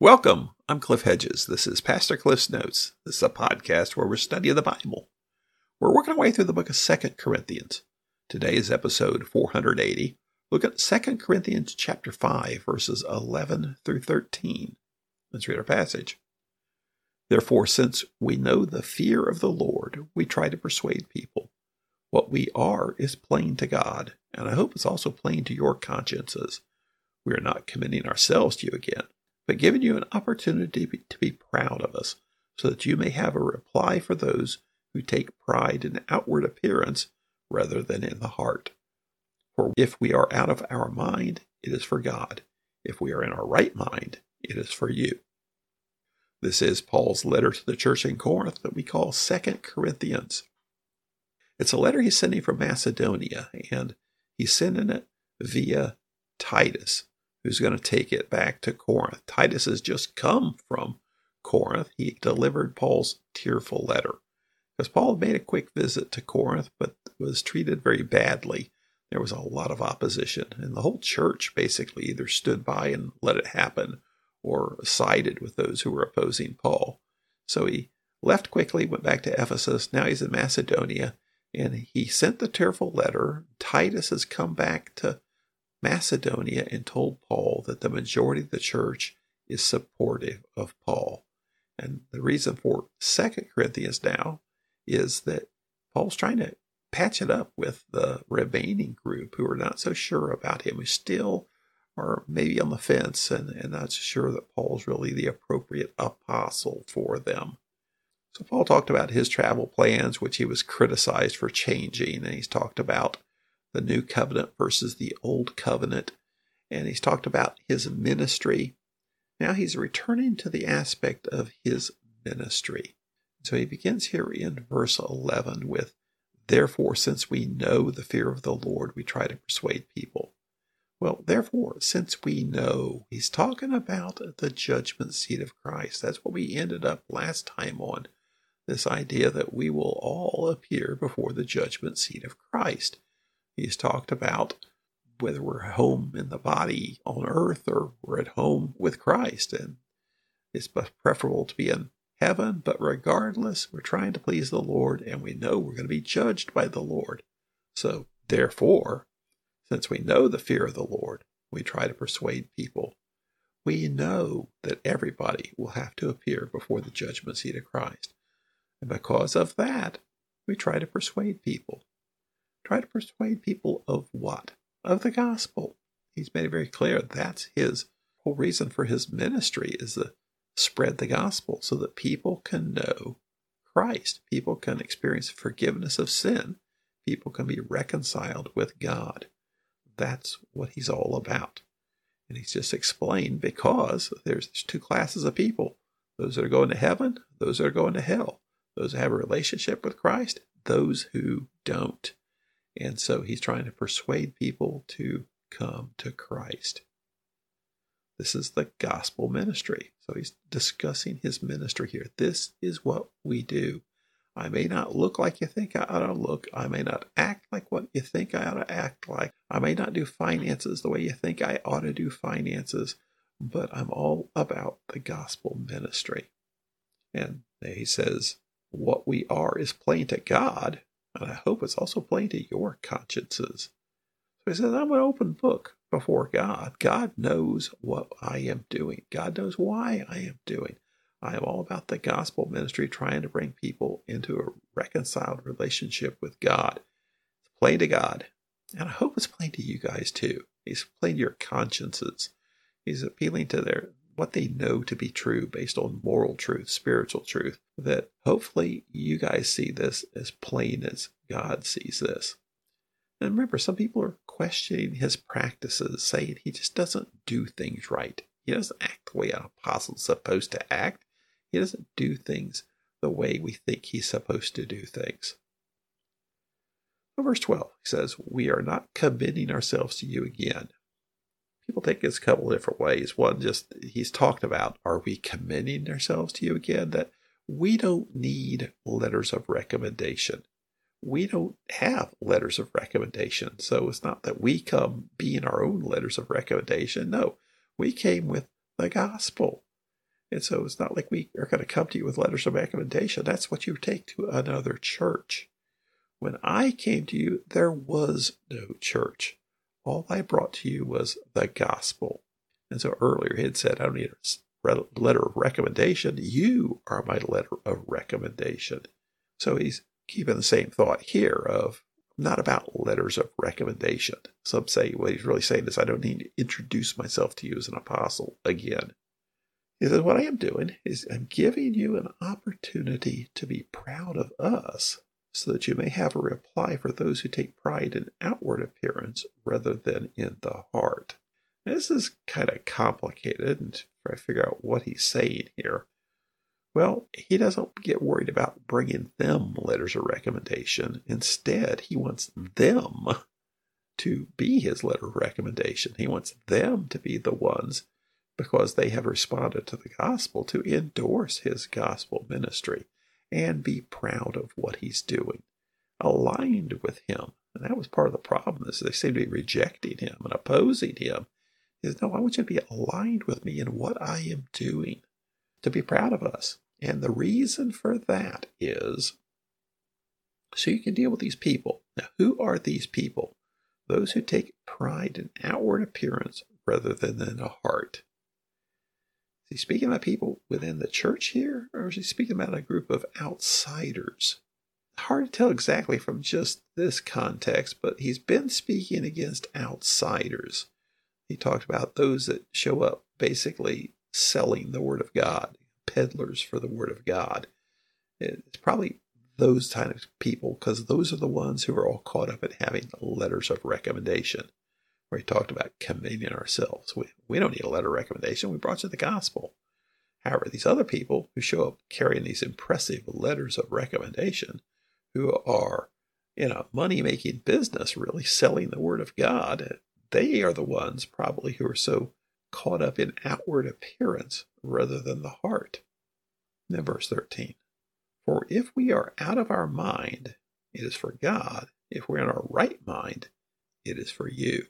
Welcome. I'm Cliff Hedges. This is Pastor Cliff's Notes. This is a podcast where we're studying the Bible. We're working our way through the book of Second Corinthians. Today is episode 480. Look at Second Corinthians chapter 5, verses 11 through 13. Let's read our passage. Therefore, since we know the fear of the Lord, we try to persuade people. What we are is plain to God, and I hope it's also plain to your consciences. We are not commending ourselves to you again but giving you an opportunity to be proud of us, so that you may have a reply for those who take pride in outward appearance rather than in the heart. For if we are out of our mind, it is for God. If we are in our right mind, it is for you. This is Paul's letter to the church in Corinth that we call Second Corinthians. It's a letter he's sending from Macedonia, and he's sending it via Titus, who's going to take it back to Corinth. Titus has just come from Corinth. He delivered Paul's tearful letter because Paul made a quick visit to Corinth, but was treated very badly. There was a lot of opposition, and the whole church basically either stood by and let it happen or sided with those who were opposing Paul. So he left quickly, went back to Ephesus. Now he's in Macedonia, and he sent the tearful letter. Titus has come back to Macedonia and told Paul that the majority of the church is supportive of Paul. And the reason for Second Corinthians now is that Paul's trying to patch it up with the remaining group who are not so sure about him, who still are maybe on the fence and, and not so sure that Paul's really the appropriate apostle for them. So Paul talked about his travel plans, which he was criticized for changing, and he's talked about the new covenant versus the old covenant. And he's talked about his ministry. Now he's returning to the aspect of his ministry. So he begins here in verse 11 with, Therefore, since we know the fear of the Lord, we try to persuade people. Well, therefore, since we know, he's talking about the judgment seat of Christ. That's what we ended up last time on this idea that we will all appear before the judgment seat of Christ. He's talked about whether we're home in the body on earth or we're at home with Christ. And it's preferable to be in heaven, but regardless, we're trying to please the Lord and we know we're going to be judged by the Lord. So, therefore, since we know the fear of the Lord, we try to persuade people. We know that everybody will have to appear before the judgment seat of Christ. And because of that, we try to persuade people. Try to persuade people of what? Of the gospel. He's made it very clear that's his whole reason for his ministry is to spread the gospel so that people can know Christ. People can experience forgiveness of sin. People can be reconciled with God. That's what he's all about. And he's just explained because there's two classes of people those that are going to heaven, those that are going to hell, those that have a relationship with Christ, those who don't. And so he's trying to persuade people to come to Christ. This is the gospel ministry. So he's discussing his ministry here. This is what we do. I may not look like you think I ought to look. I may not act like what you think I ought to act like. I may not do finances the way you think I ought to do finances, but I'm all about the gospel ministry. And he says, What we are is plain to God, and I hope it's also plain to your consciences. So he says, I'm an open book before God. God knows what I am doing. God knows why I am doing. I am all about the gospel ministry, trying to bring people into a reconciled relationship with God. It's plain to God. And I hope it's plain to you guys too. He's plain to your consciences. He's appealing to their what they know to be true based on moral truth, spiritual truth, that hopefully you guys see this as plain as God sees this. And remember, some people are questioning his practices, saying he just doesn't do things right. He doesn't act the way an apostle's supposed to act. He doesn't do things the way we think he's supposed to do things. verse 12, he says, We are not committing ourselves to you again, people take this a couple different ways. One, just he's talked about, are we commending ourselves to you again? That we don't need letters of recommendation. We don't have letters of recommendation. So it's not that we come being our own letters of recommendation. No, we came with the gospel. And so it's not like we are going to come to you with letters of recommendation. That's what you take to another church. When I came to you, there was no church. All I brought to you was the gospel. And so earlier he had said, I don't need a letter of recommendation. You are my letter of recommendation. So he's keeping the same thought here of not about letters of recommendation. Some say what he's really saying is, I don't need to introduce myself to you as an apostle again. He says, What I am doing is I'm giving you an opportunity to be proud of us so that you may have a reply for those who take pride in outward appearance rather than in the heart. This is kind of complicated, and try to figure out what he's saying here. Well, he doesn't get worried about bringing them letters of recommendation. Instead, he wants them to be his letter of recommendation. He wants them to be the ones, because they have responded to the gospel, to endorse his gospel ministry and be proud of what he's doing, aligned with him. And that was part of the problem is they seem to be rejecting him and opposing him. Is no, I want you to be aligned with me in what I am doing, to be proud of us. And the reason for that is so you can deal with these people. Now, who are these people? Those who take pride in outward appearance rather than in the heart. Is he speaking about people within the church here, or is he speaking about a group of outsiders? Hard to tell exactly from just this context, but he's been speaking against outsiders. He talked about those that show up basically selling the Word of God, peddlers for the Word of God. It's probably those kind of people because those are the ones who are all caught up in having letters of recommendation where he talked about commending ourselves. We, we don't need a letter of recommendation. We brought you the gospel. However, these other people who show up carrying these impressive letters of recommendation, who are in a money making business, really selling the word of God, they are the ones probably who are so caught up in outward appearance rather than the heart. then verse 13 For if we are out of our mind, it is for God. If we're in our right mind, it is for you.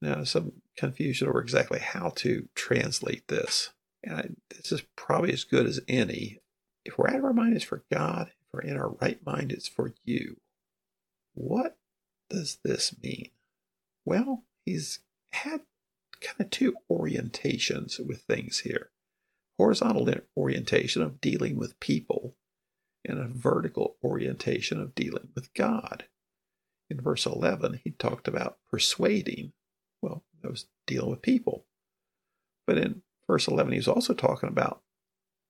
Now, some confusion over exactly how to translate this. And I, this is probably as good as any. If we're out of our mind, it's for God. If we're in our right mind, it's for you. What does this mean? Well, he's had kind of two orientations with things here horizontal orientation of dealing with people, and a vertical orientation of dealing with God. In verse 11, he talked about persuading that was dealing with people. But in verse 11, he was also talking about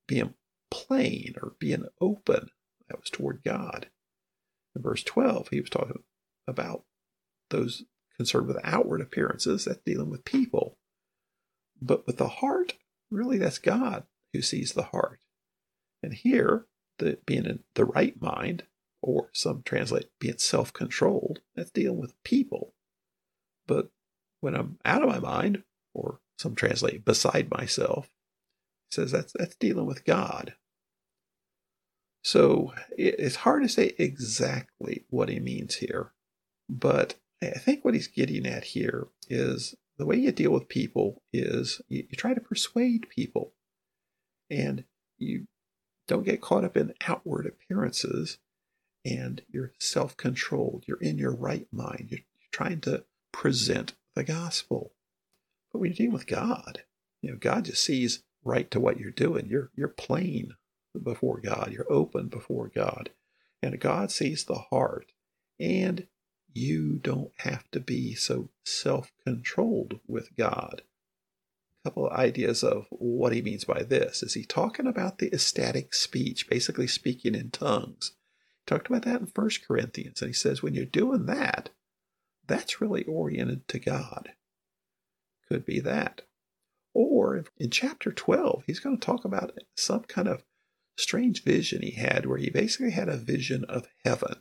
being plain or being open. That was toward God. In verse 12, he was talking about those concerned with outward appearances, that's dealing with people. But with the heart, really, that's God who sees the heart. And here, the being in the right mind, or some translate being self controlled, that's dealing with people. But when I'm out of my mind, or some translate beside myself, says that's that's dealing with God. So it's hard to say exactly what he means here, but I think what he's getting at here is the way you deal with people is you, you try to persuade people, and you don't get caught up in outward appearances, and you're self-controlled. You're in your right mind. You're, you're trying to present the gospel. But when you're dealing with God, you know, God just sees right to what you're doing. You're you're plain before God. You're open before God. And God sees the heart. And you don't have to be so self-controlled with God. A couple of ideas of what he means by this. Is he talking about the ecstatic speech, basically speaking in tongues? He talked about that in First Corinthians, and he says when you're doing that, that's really oriented to God. Could be that. Or in chapter 12, he's going to talk about some kind of strange vision he had where he basically had a vision of heaven.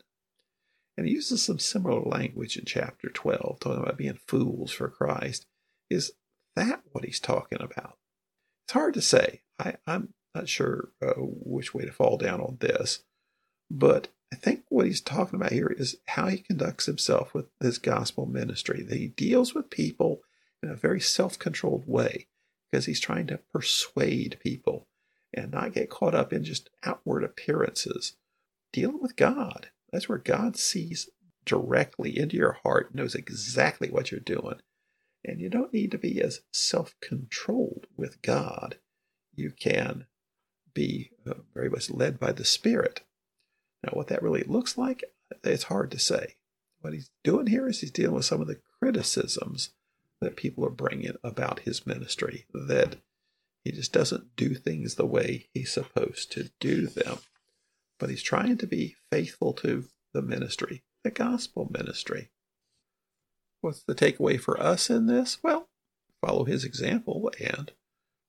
And he uses some similar language in chapter 12, talking about being fools for Christ. Is that what he's talking about? It's hard to say. I, am not sure uh, which way to fall down on this, but I think what he's talking about here is how he conducts himself with his gospel ministry. That he deals with people in a very self controlled way because he's trying to persuade people. and not get caught up in just outward appearances. Dealing with God. That's where God sees directly into your heart, knows exactly what you're doing. And you don't need to be as self controlled with God. You can be uh, very much led by the Spirit. Now, what that really looks like, it's hard to say. What he's doing here is he's dealing with some of the criticisms that people are bringing about his ministry, that he just doesn't do things the way he's supposed to do them. But he's trying to be faithful to the ministry, the gospel ministry. What's the takeaway for us in this? Well, follow his example and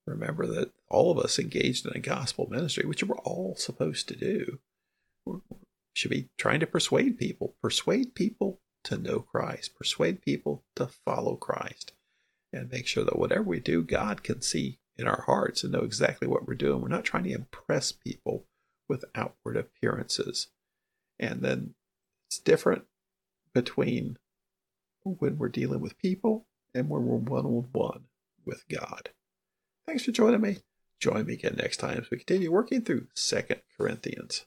remember that all of us engaged in a gospel ministry, which we're all supposed to do, should be trying to persuade people, persuade people to know Christ, persuade people to follow Christ, and make sure that whatever we do, God can see in our hearts and know exactly what we're doing. We're not trying to impress people with outward appearances. And then it's different between when we're dealing with people and when we're one on one with God. Thanks for joining me. Join me again next time as we continue working through Second Corinthians.